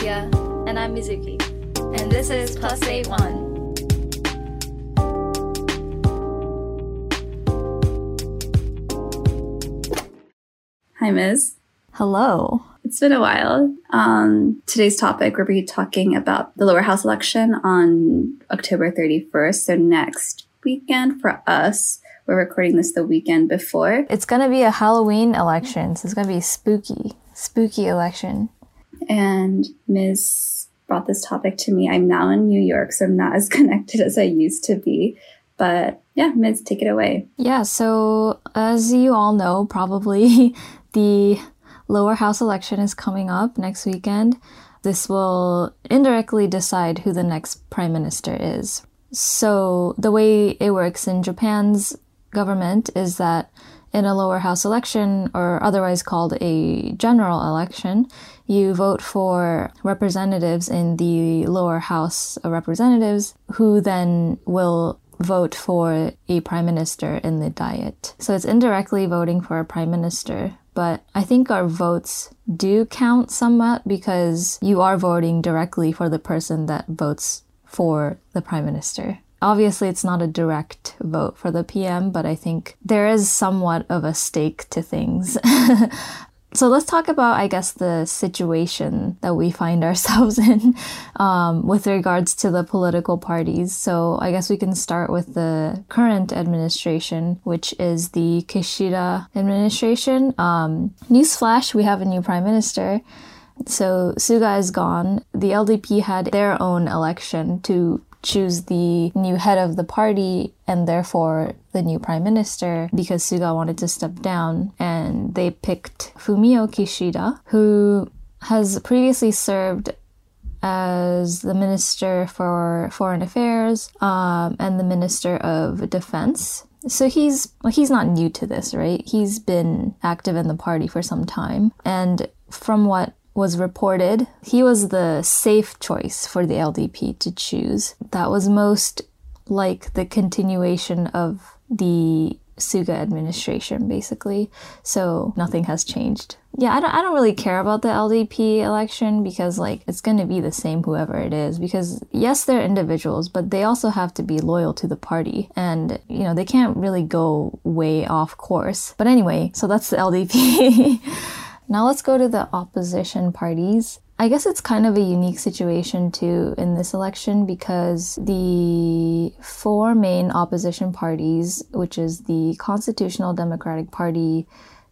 Alicia. And I'm Mizuki. And this is Plus 8 1. Hi, Ms. Hello. It's been a while. Um, today's topic, we're be talking about the lower house election on October 31st. So next weekend for us. We're recording this the weekend before. It's going to be a Halloween election, so it's going to be spooky. Spooky election. And Ms. brought this topic to me. I'm now in New York, so I'm not as connected as I used to be. But yeah, Ms., take it away. Yeah, so as you all know, probably the lower house election is coming up next weekend. This will indirectly decide who the next prime minister is. So, the way it works in Japan's government is that in a lower house election, or otherwise called a general election, you vote for representatives in the lower house of representatives who then will vote for a prime minister in the diet. So it's indirectly voting for a prime minister. But I think our votes do count somewhat because you are voting directly for the person that votes for the prime minister. Obviously, it's not a direct vote for the PM, but I think there is somewhat of a stake to things. so let's talk about, I guess, the situation that we find ourselves in um, with regards to the political parties. So I guess we can start with the current administration, which is the Kishida administration. Um, newsflash: we have a new prime minister. So Suga is gone. The LDP had their own election to choose the new head of the party and therefore the new prime minister because Suga wanted to step down. And they picked Fumio Kishida, who has previously served as the Minister for Foreign Affairs um, and the Minister of Defense. So he's well, he's not new to this, right? He's been active in the party for some time, and from what was reported, he was the safe choice for the LDP to choose. That was most like the continuation of the Suga administration, basically. So nothing has changed. Yeah, I don't, I don't really care about the LDP election because, like, it's going to be the same whoever it is. Because, yes, they're individuals, but they also have to be loyal to the party. And, you know, they can't really go way off course. But anyway, so that's the LDP. Now let's go to the opposition parties. I guess it's kind of a unique situation too in this election because the four main opposition parties, which is the Constitutional Democratic Party,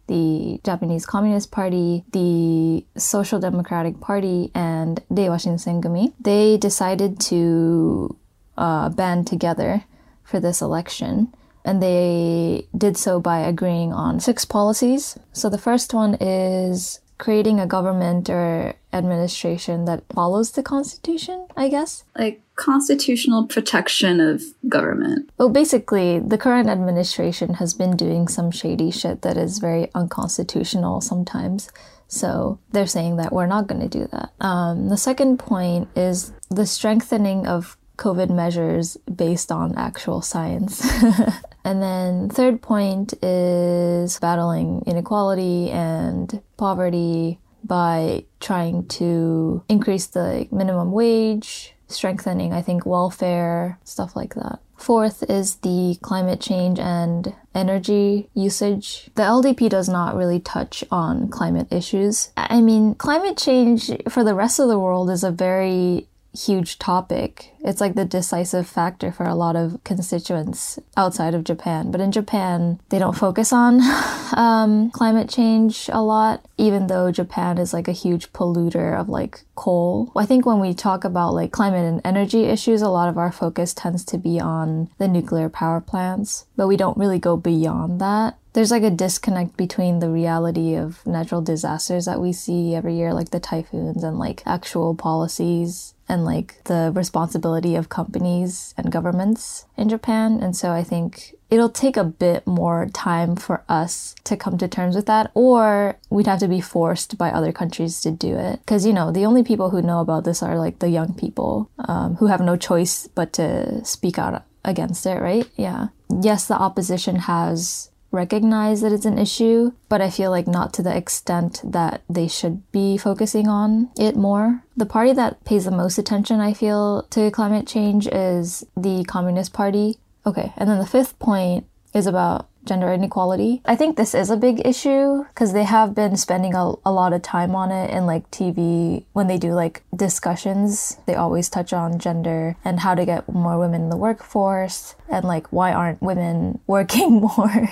the Japanese Communist Party, the Social Democratic Party, and Reiwa Shinsengumi, they decided to uh, band together for this election and they did so by agreeing on six policies. So the first one is creating a government or administration that follows the constitution, I guess. Like constitutional protection of government. Well, basically, the current administration has been doing some shady shit that is very unconstitutional sometimes. So they're saying that we're not going to do that. Um, the second point is the strengthening of COVID measures based on actual science. and then third point is battling inequality and poverty by trying to increase the minimum wage, strengthening, I think, welfare, stuff like that. Fourth is the climate change and energy usage. The LDP does not really touch on climate issues. I mean, climate change for the rest of the world is a very huge topic. It's like the decisive factor for a lot of constituents outside of Japan. But in Japan, they don't focus on um, climate change a lot, even though Japan is like a huge polluter of like coal. I think when we talk about like climate and energy issues, a lot of our focus tends to be on the nuclear power plants, but we don't really go beyond that there's like a disconnect between the reality of natural disasters that we see every year, like the typhoons, and like actual policies and like the responsibility of companies and governments in Japan. And so I think it'll take a bit more time for us to come to terms with that, or we'd have to be forced by other countries to do it. Because, you know, the only people who know about this are like the young people um, who have no choice but to speak out against it, right? Yeah. Yes, the opposition has recognize that it's an issue, but I feel like not to the extent that they should be focusing on it more. The party that pays the most attention, I feel, to climate change is the Communist Party. Okay, and then the fifth point is about gender inequality. I think this is a big issue because they have been spending a, a lot of time on it in like TV when they do like discussions. They always touch on gender and how to get more women in the workforce and like why aren't women working more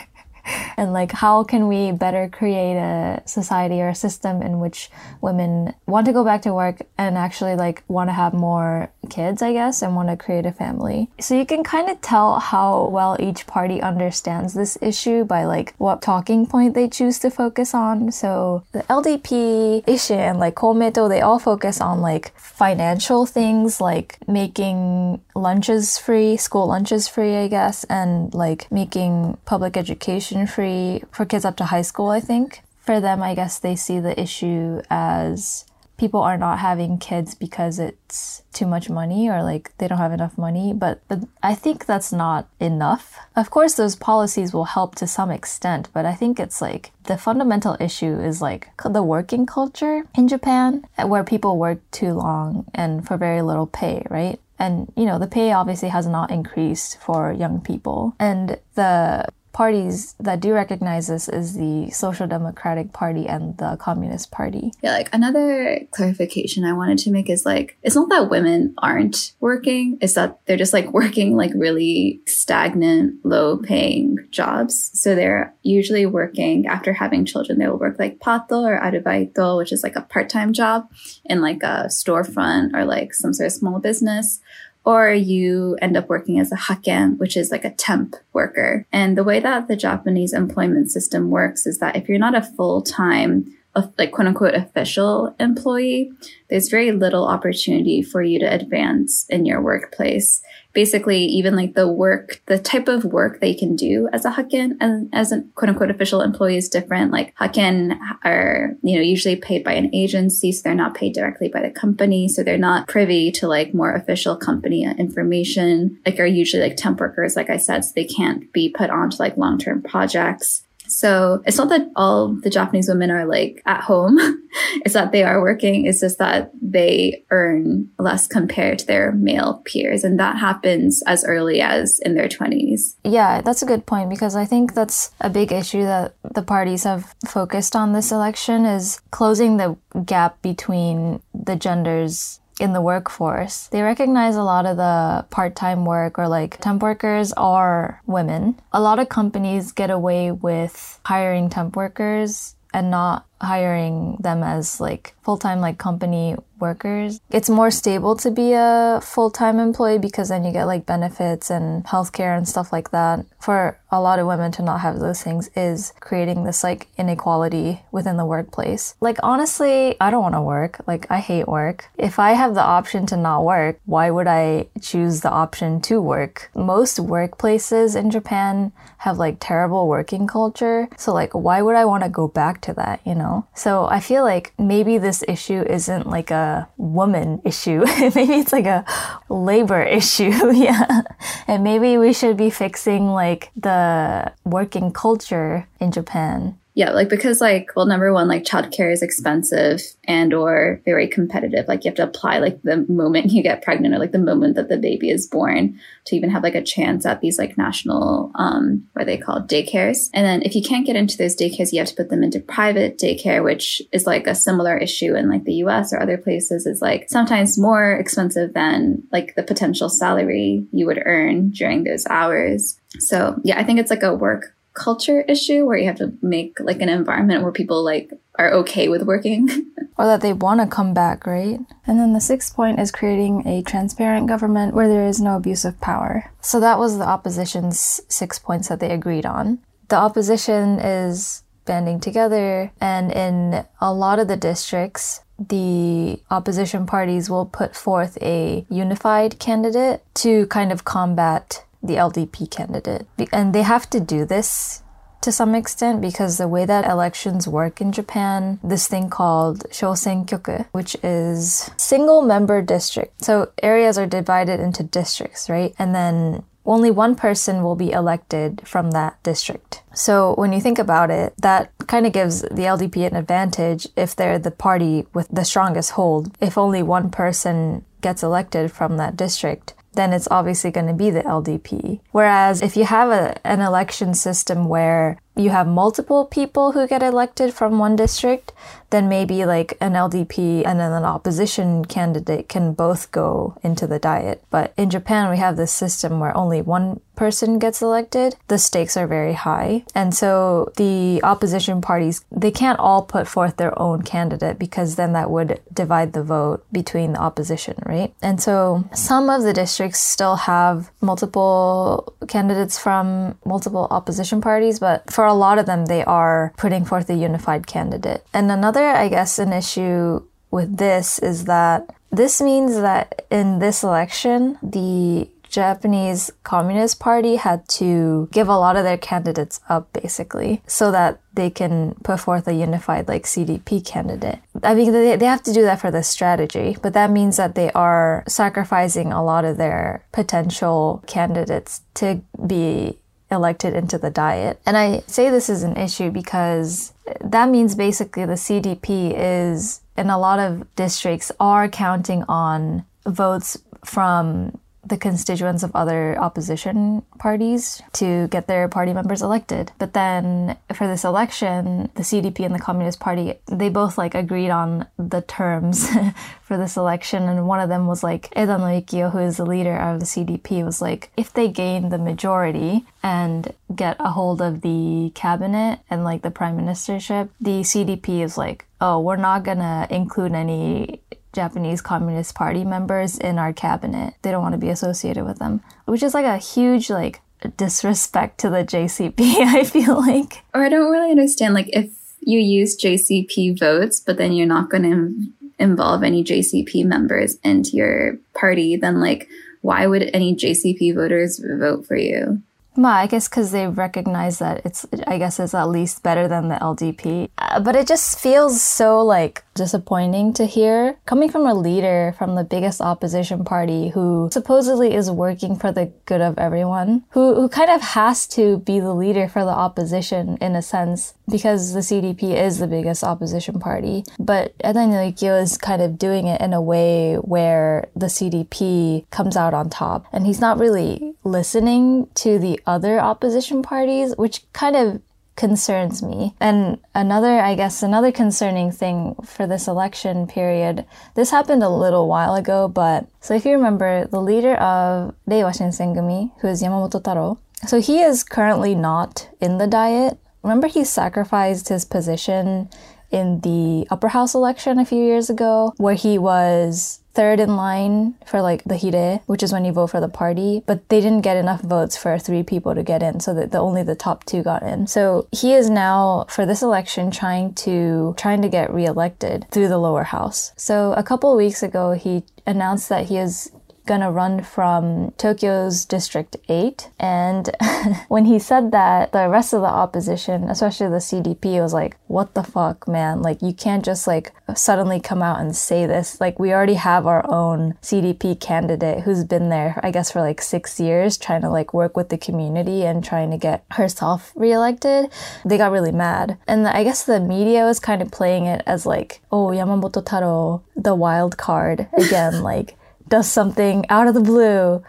and like how can we better create a society or a system in which women want to go back to work and actually like want to have more kids i guess and want to create a family? So you can kind of tell how well each party understands this issue by like what talking point they choose to focus on. So the ldp issue and like komeito they all focus on like financial things like making lunches free school lunches free i guess and like making public education tuition free for kids up to high school, I think. For them, I guess they see the issue as people are not having kids because it's too much money or like they don't have enough money but but I think that's not enough. Of course those policies will help to some extent, but I think it's like the fundamental issue is like the working culture in Japan eh, where people work too long and for very little pay, right? And you know, the pay obviously has not increased for young people. And the parties that do recognize this is the Social Democratic Party and the Communist Party. Yeah, like another clarification I wanted to make is like it's not that women aren't working, it's that they're just like working like really stagnant, low paying jobs. So they're usually working after having children, they will work like pato or arubaito, which is like a part time job in like a storefront or like some sort of small business or you end up working as a haken, which is like a temp worker. And the way that the Japanese employment system works is that if you're not a full time like quote unquote official employee, there's very little opportunity for you to advance in your workplace. Basically, even like the work, the type of work they can do as a haken and as a quote unquote official employee is different. Like haken are, you know, usually paid by an agency. So they're not paid directly by the company. So they're not privy to like more official company information, like are usually like temp workers, like I said, so they can't be put onto like long-term projects. So it's not that all the Japanese women are like at home. it's that they are working. It's just that they earn less compared to their male peers. And that happens as early as in their 20s. Yeah, that's a good point because I think that's a big issue that the parties have focused on this election is closing the gap between the genders in the workforce. They recognize a lot of the part time work or like temp workers are women. A lot of companies get away with hiring temp workers and not hiring them as like full-time like company workers. It's more stable to be a full-time employee because then you get like benefits and healthcare and stuff like that. For a lot of women to not have those things is creating this like inequality within the workplace. Like honestly, I don't want to work. Like I hate work. If I have the option to not work, why would I choose the option to work? Most workplaces in Japan have like terrible working culture. So like why would I want to go back to that, you know? Know? So I feel like maybe this issue isn't like a woman issue. maybe it's like a labor issue. yeah. And maybe we should be fixing like the working culture in Japan yeah, like because like well, number one, like childcare is expensive and or very competitive. Like you have to apply like the moment you get pregnant or like the moment that the baby is born to even have like a chance at these like national um what they called daycares. And then if you can't get into those daycares, you have to put them into private daycare, which is like a similar issue in like the US or other places. Is like sometimes more expensive than like the potential salary you would earn during those hours. So yeah, I think it's like a work culture issue where you have to make like an environment where people like are okay with working. Or that they want to come back right? And then the sixth point is creating a transparent government where there is no abuse of power. So that was the opposition's six points that they agreed on. The opposition is banding together and in a lot of the districts the opposition parties will put forth a unified candidate to kind of combat the LDP candidate. And they have to do this to some extent because the way that elections work in Japan, this thing called shosenkyoku, which is single member district. So areas are divided into districts, right? And then only one person will be elected from that district. So when you think about it, that kind of gives the LDP an advantage if they're the party with the strongest hold. If only one person gets elected from that district, then it's obviously going to be the LDP. Whereas if you have a, an election system where you have multiple people who get elected from one district, then maybe like an LDP and then an opposition candidate can both go into the diet. But in Japan, we have this system where only one person gets elected. The stakes are very high. And so the opposition parties, they can't all put forth their own candidate because then that would divide the vote between the opposition, right? And so some of the districts still have multiple candidates from multiple opposition parties, but for a lot of them, they are putting forth a unified candidate. And another, I guess, an issue with this is that this means that in this election, the Japanese Communist Party had to give a lot of their candidates up basically so that they can put forth a unified like CDP candidate. I mean, they, they have to do that for the strategy, but that means that they are sacrificing a lot of their potential candidates to be elected into the diet. And I say this is an issue because that means basically the CDP is in a lot of districts are counting on votes from the constituents of other opposition parties to get their party members elected. But then for this election, the CDP and the Communist Party, they both like agreed on the terms for this election. And one of them was like, Edano Yukio, who is the leader of the CDP, was like, if they gain the majority and get a hold of the cabinet and like the prime ministership, the CDP is like, oh, we're not gonna include any Japanese Communist Party members in our cabinet. They don't want to be associated with them, which is like a huge like disrespect to the JCP, I feel like. Or I don't really understand like if you use JCP votes, but then you're not going to involve any JCP members into your party, then like why would any JCP voters vote for you? Well, I guess because they recognize that it's, I guess it's at least better than the LDP. Uh, but it just feels so like disappointing to hear coming from a leader from the biggest opposition party who supposedly is working for the good of everyone, who, who kind of has to be the leader for the opposition in a sense because the CDP is the biggest opposition party. But Edano Yukio is kind of doing it in a way where the CDP comes out on top and he's not really listening to the other opposition parties, which kind of concerns me. And another, I guess, another concerning thing for this election period, this happened a little while ago, but so if you remember, the leader of Reiwa Shinsengumi, who is Yamamoto Taro, so he is currently not in the diet. Remember, he sacrificed his position in the upper house election a few years ago, where he was third in line for like the hirei, which is when you vote for the party, but they didn't get enough votes for three people to get in, so that the only the top two got in. So he is now for this election trying to trying to get reelected through the lower house. So a couple weeks ago he announced that he is to run from Tokyo's District 8. And when he said that, the rest of the opposition, especially the CDP, was like, what the fuck, man? Like, you can't just like suddenly come out and say this. Like, we already have our own CDP candidate who's been there, I guess, for like six years trying to like work with the community and trying to get herself reelected. They got really mad. And I guess the media was kind of playing it as like, oh, Yamamoto Taro, the wild card again. like, does something out of the blue.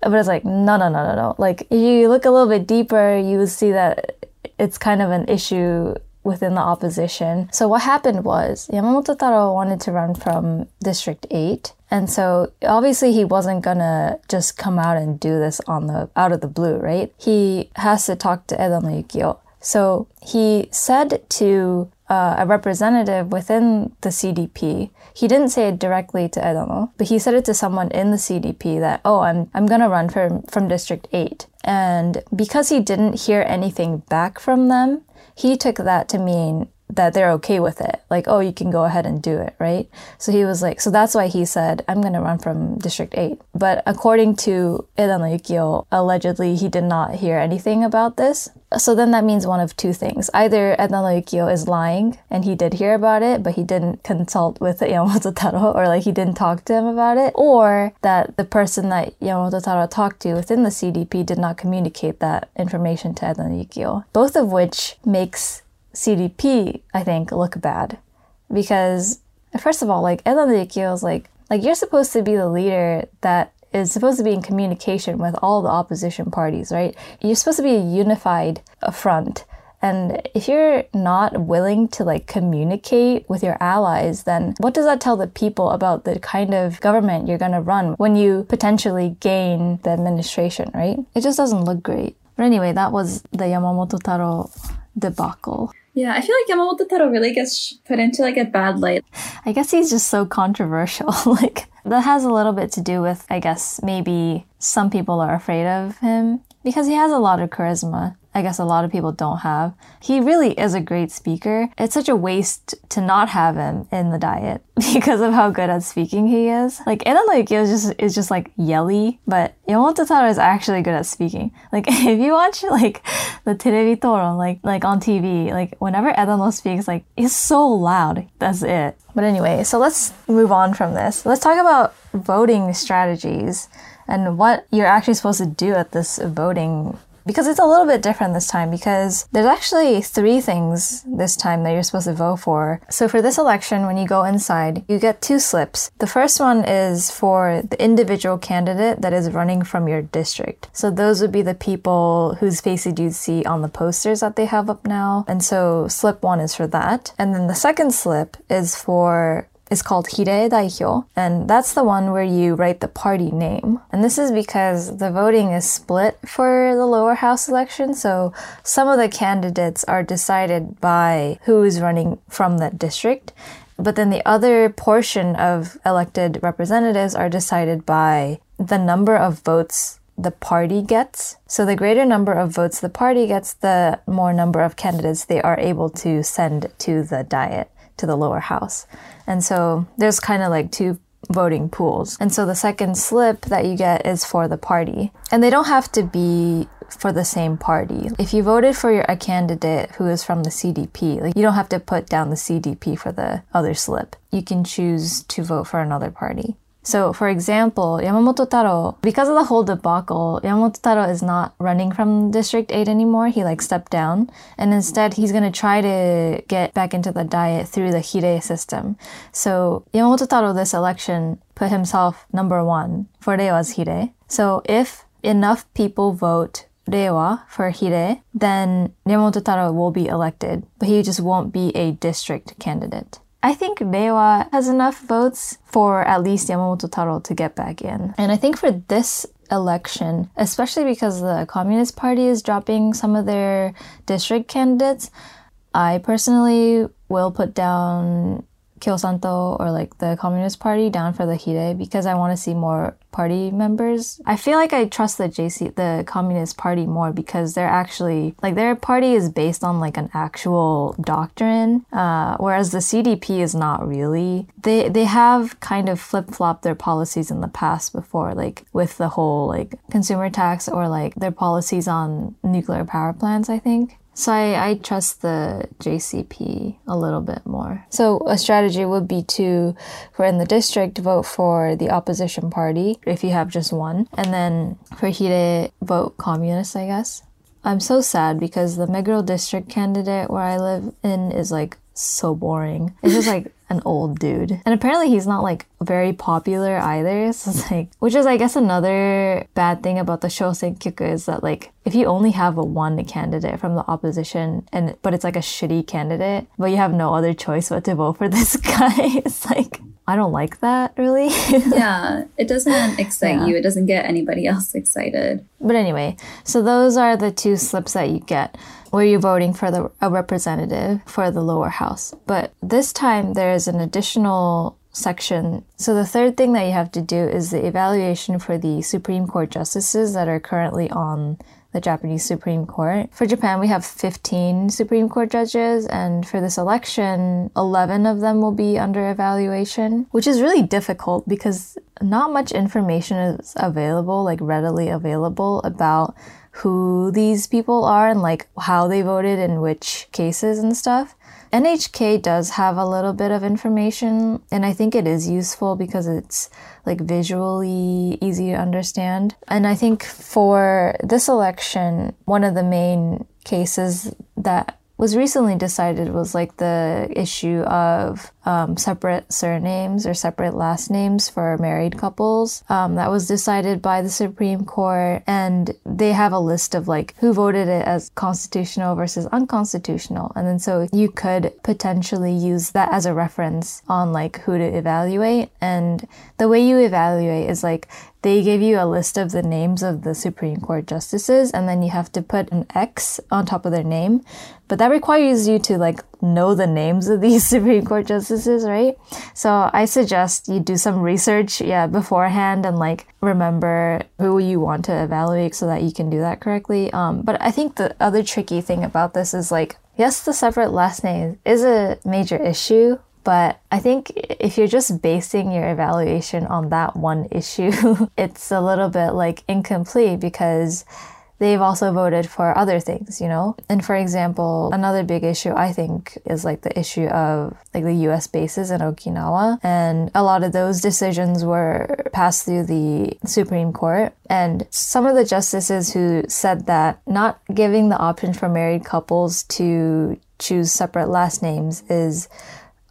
But it's like, no, no, no, no, no. Like, you look a little bit deeper, you see that it's kind of an issue within the opposition. So what happened was Yamamoto Taro wanted to run from District 8. And so obviously he wasn't gonna just come out and do this on the out of the blue, right? He has to talk to Edano Yukio. So he said to uh, a representative within the CDP. He didn't say it directly to Edano, but he said it to someone in the CDP that, oh, I'm, I'm going to run from, from District 8. And because he didn't hear anything back from them, he took that to mean that they're okay with it. Like, oh, you can go ahead and do it, right? So he was like, so that's why he said, I'm going to run from District 8. But according to Edano Yukio, allegedly he did not hear anything about this So then that means one of two things. Either Edano Yukio is lying and he did hear about it, but he didn't consult with Yamamoto Taro or like he didn't talk to him about it, or that the person that Yamamoto Taro talked to within the CDP did not communicate that information to Edano Yukio. Both of which makes CDP, I think, look bad. Because first of all, like Yukio is like like you're supposed to be the leader that is supposed to be in communication with all the opposition parties, right? You're supposed to be a unified front. And if you're not willing to like communicate with your allies, then what does that tell the people about the kind of government you're going to run when you potentially gain the administration, right? It just doesn't look great. But anyway, that was the Yamamoto Taro debacle. Yeah, I feel like Yamamoto Taro really gets put into like a bad light. I guess he's just so controversial. like that has a little bit to do with, I guess, maybe some people are afraid of him because he has a lot of charisma. I guess a lot of people don't have. He really is a great speaker. It's such a waste to not have him in the diet because of how good at speaking he is. Like Eda Yukio is just is just like yelly, but Yamamoto Taro is actually good at speaking. Like if you watch like the Terebi Toron, like like on TV, like whenever Edano speaks, like it's so loud. That's it. But anyway, so let's move on from this. Let's talk about voting strategies and what you're actually supposed to do at this voting because it's a little bit different this time because there's actually three things this time that you're supposed to vote for. So for this election, when you go inside, you get two slips. The first one is for the individual candidate that is running from your district. So those would be the people whose faces you'd see on the posters that they have up now. And so slip one is for that. And then the second slip is for is called Hirei Daihyo, and that's the one where you write the party name. And this is because the voting is split for the lower house election, so some of the candidates are decided by who is running from that district. But then the other portion of elected representatives are decided by the number of votes the party gets. So the greater number of votes the party gets, the more number of candidates they are able to send to the diet, to the lower house. And so there's kind of like two voting pools. And so the second slip that you get is for the party. And they don't have to be for the same party. If you voted for your, a candidate who is from the CDP, like you don't have to put down the CDP for the other slip. You can choose to vote for another party. So, for example, Yamamoto Taro, because of the whole debacle, Yamamoto Taro is not running from District 8 anymore. He like stepped down. And instead, he's going to try to get back into the diet through the Hirei system. So, Yamamoto Taro this election put himself number one for Reiwa's Hirei. So, if enough people vote Reiwa for Hirei, then Yamamoto Taro will be elected, but he just won't be a district candidate. I think Reiwa has enough votes for at least Yamamoto Taro to get back in. And I think for this election, especially because the Communist Party is dropping some of their district candidates, I personally will put down Kyosanto or like the Communist Party down for the Hirei because I want to see more party members. I feel like I trust the JC, the Communist Party more because they're actually like their party is based on like an actual doctrine, uh, whereas the CDP is not really. They they have kind of flip flopped their policies in the past before, like with the whole like consumer tax or like their policies on nuclear power plants. I think. So I, I trust the JCP a little bit more. So a strategy would be to, for in the district, vote for the opposition party if you have just one, and then for Hirei, vote communist, I guess. I'm so sad because the Meguro district candidate where I live in is like so boring. It's just like an old dude. And apparently he's not like very popular either. So it's like, which is I guess another bad thing about the Shosenkyoku is that like if you only have a one candidate from the opposition and but it's like a shitty candidate, but you have no other choice but to vote for this guy, it's like I don't like that really. yeah, it doesn't excite yeah. you. It doesn't get anybody else excited. But anyway, so those are the two slips that you get where you're voting for the, a representative for the lower house. But this time there is an additional section. So the third thing that you have to do is the evaluation for the Supreme Court justices that are currently on the Japanese Supreme Court. For Japan, we have 15 Supreme Court judges, and for this election, 11 of them will be under evaluation, which is really difficult because not much information is available, like readily available, about who these people are and like how they voted in which cases and stuff. NHK does have a little bit of information, and I think it is useful because it's like visually easy to understand. And I think for this election, one of the main cases that was recently decided was like the issue of um, separate surnames or separate last names for married couples. Um, that was decided by the Supreme Court, and they have a list of like who voted it as constitutional versus unconstitutional. And then so you could potentially use that as a reference on like who to evaluate. And the way you evaluate is like they give you a list of the names of the Supreme Court justices, and then you have to put an X on top of their name. But that requires you to like know the names of these Supreme Court justices, right? So I suggest you do some research, yeah, beforehand and like remember who you want to evaluate so that you can do that correctly. Um, but I think the other tricky thing about this is like, yes, the separate last name is a major issue, but I think if you're just basing your evaluation on that one issue, it's a little bit like incomplete because they've also voted for other things, you know? And for example, another big issue I think is like the issue of like the US bases in Okinawa. And a lot of those decisions were passed through the Supreme Court. And some of the justices who said that not giving the option for married couples to choose separate last names is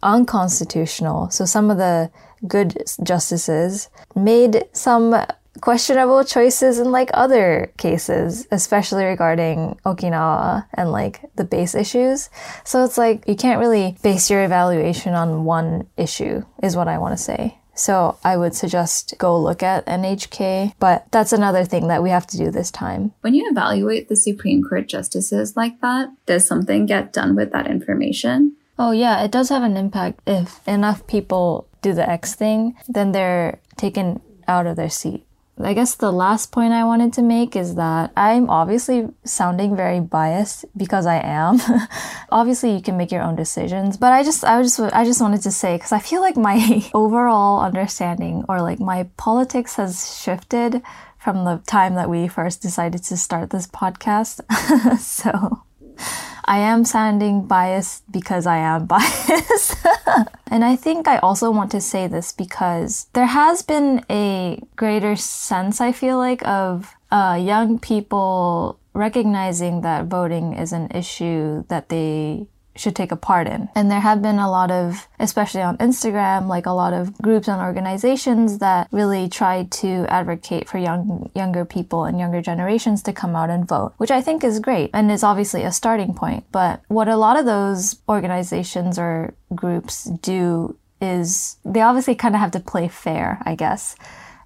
unconstitutional. So some of the good justices made some questionable choices in like other cases, especially regarding Okinawa and like the base issues. So it's like you can't really base your evaluation on one issue, is what I want to say. So I would suggest go look at NHK, but that's another thing that we have to do this time. When you evaluate the Supreme Court justices like that, does something get done with that information? Oh, yeah, it does have an impact. If enough people do the X thing, then they're taken out of their seat. I guess the last point I wanted to make is that I'm obviously sounding very biased because I am. obviously, you can make your own decisions, but I just, I just, I just wanted to say because I feel like my overall understanding or like my politics has shifted from the time that we first decided to start this podcast. so. I am sounding biased because I am biased. and I think I also want to say this because there has been a greater sense, I feel like, of uh, young people recognizing that voting is an issue that they should take a part in. And there have been a lot of, especially on Instagram, like a lot of groups and organizations that really try to advocate for young younger people and younger generations to come out and vote, which I think is great and is obviously a starting point. But what a lot of those organizations or groups do is they obviously kind of have to play fair, I guess.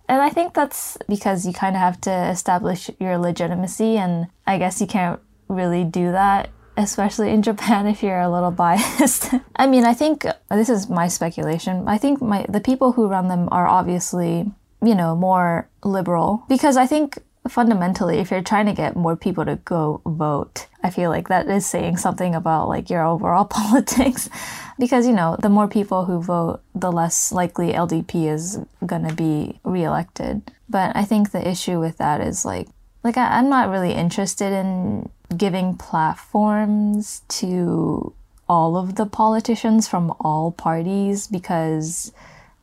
And I think that's because you kind of have to establish your legitimacy and I guess you can't really do that especially in Japan if you're a little biased. I mean, I think this is my speculation. I think my the people who run them are obviously, you know, more liberal because I think fundamentally if you're trying to get more people to go vote, I feel like that is saying something about like your overall politics because you know, the more people who vote, the less likely LDP is going to be reelected. But I think the issue with that is like like I, I'm not really interested in giving platforms to all of the politicians from all parties because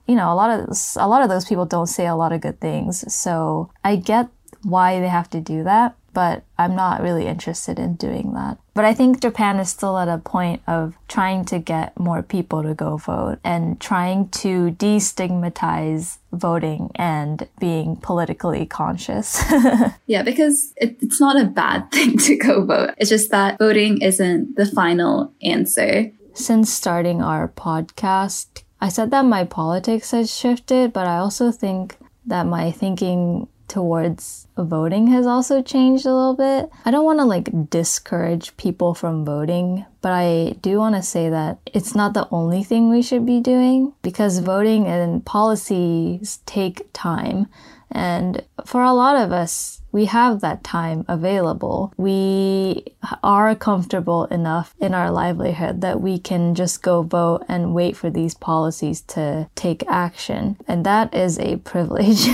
you know a lot of a lot of those people don't say a lot of good things. So i get why they have to do that but I'm not really interested in doing that. But I think Japan is still at a point of trying to get more people to go vote and trying to destigmatize voting and being politically conscious. yeah, because it, it's not a bad thing to go vote. It's just that voting isn't the final answer. Since starting our podcast, I said that my politics has shifted, but I also think that my thinking towards voting has also changed a little bit. I don't want to like discourage people from voting, but I do want to say that it's not the only thing we should be doing because voting and policies take time. And for a lot of us, we have that time available. We are comfortable enough in our livelihood that we can just go vote and wait for these policies to take action. And that is a privilege.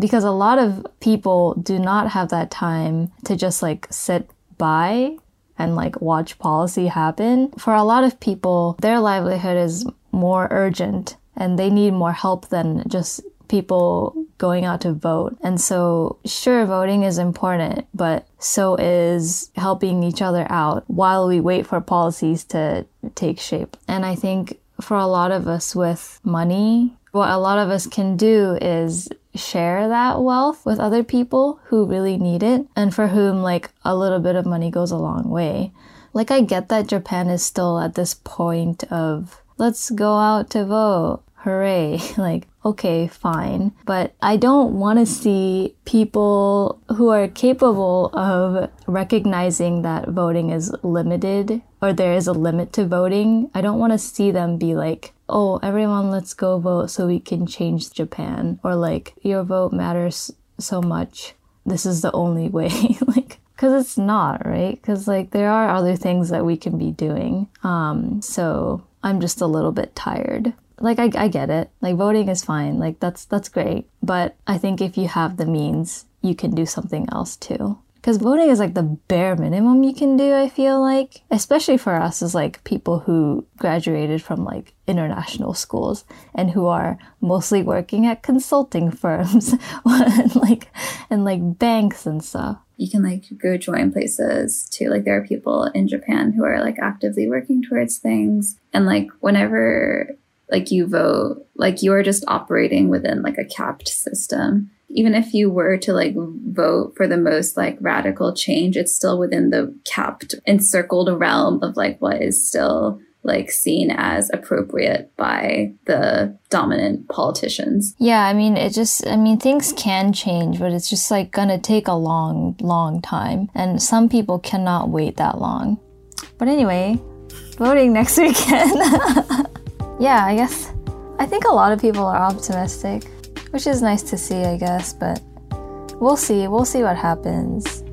Because a lot of people do not have that time to just like sit by and like watch policy happen. For a lot of people, their livelihood is more urgent and they need more help than just people going out to vote. And so, sure, voting is important, but so is helping each other out while we wait for policies to take shape. And I think for a lot of us with money, what a lot of us can do is share that wealth with other people who really need it and for whom like a little bit of money goes a long way. Like I get that Japan is still at this point of let's go out to vote. Hooray. Like, okay, fine. But I don't want to see people who are capable of recognizing that voting is limited or there is a limit to voting. I don't want to see them be like, oh, everyone, let's go vote so we can change Japan. Or like, your vote matters so much. This is the only way. like, because it's not, right? Because like there are other things that we can be doing. Um, so I'm just a little bit tired. Like I, I get it. Like voting is fine. Like that's that's great. But I think if you have the means, you can do something else too. Because voting is like the bare minimum you can do, I feel like. Especially for us as like people who graduated from like international schools and who are mostly working at consulting firms and like and like banks and stuff. You can like go join places too. Like there are people in Japan who are like actively working towards things. And like whenever like you vote, like you are just operating within like a capped system even if you were to like vote for the most like radical change, it's still within the capped, encircled realm of like what is still like seen as appropriate by the dominant politicians. Yeah, I mean, it just, I mean, things can change, but it's just like gonna take a long, long time. And some people cannot wait that long. But anyway, voting next weekend. yeah, I guess, I think a lot of people are optimistic which is nice to see, I guess, but we'll see. We'll see what happens.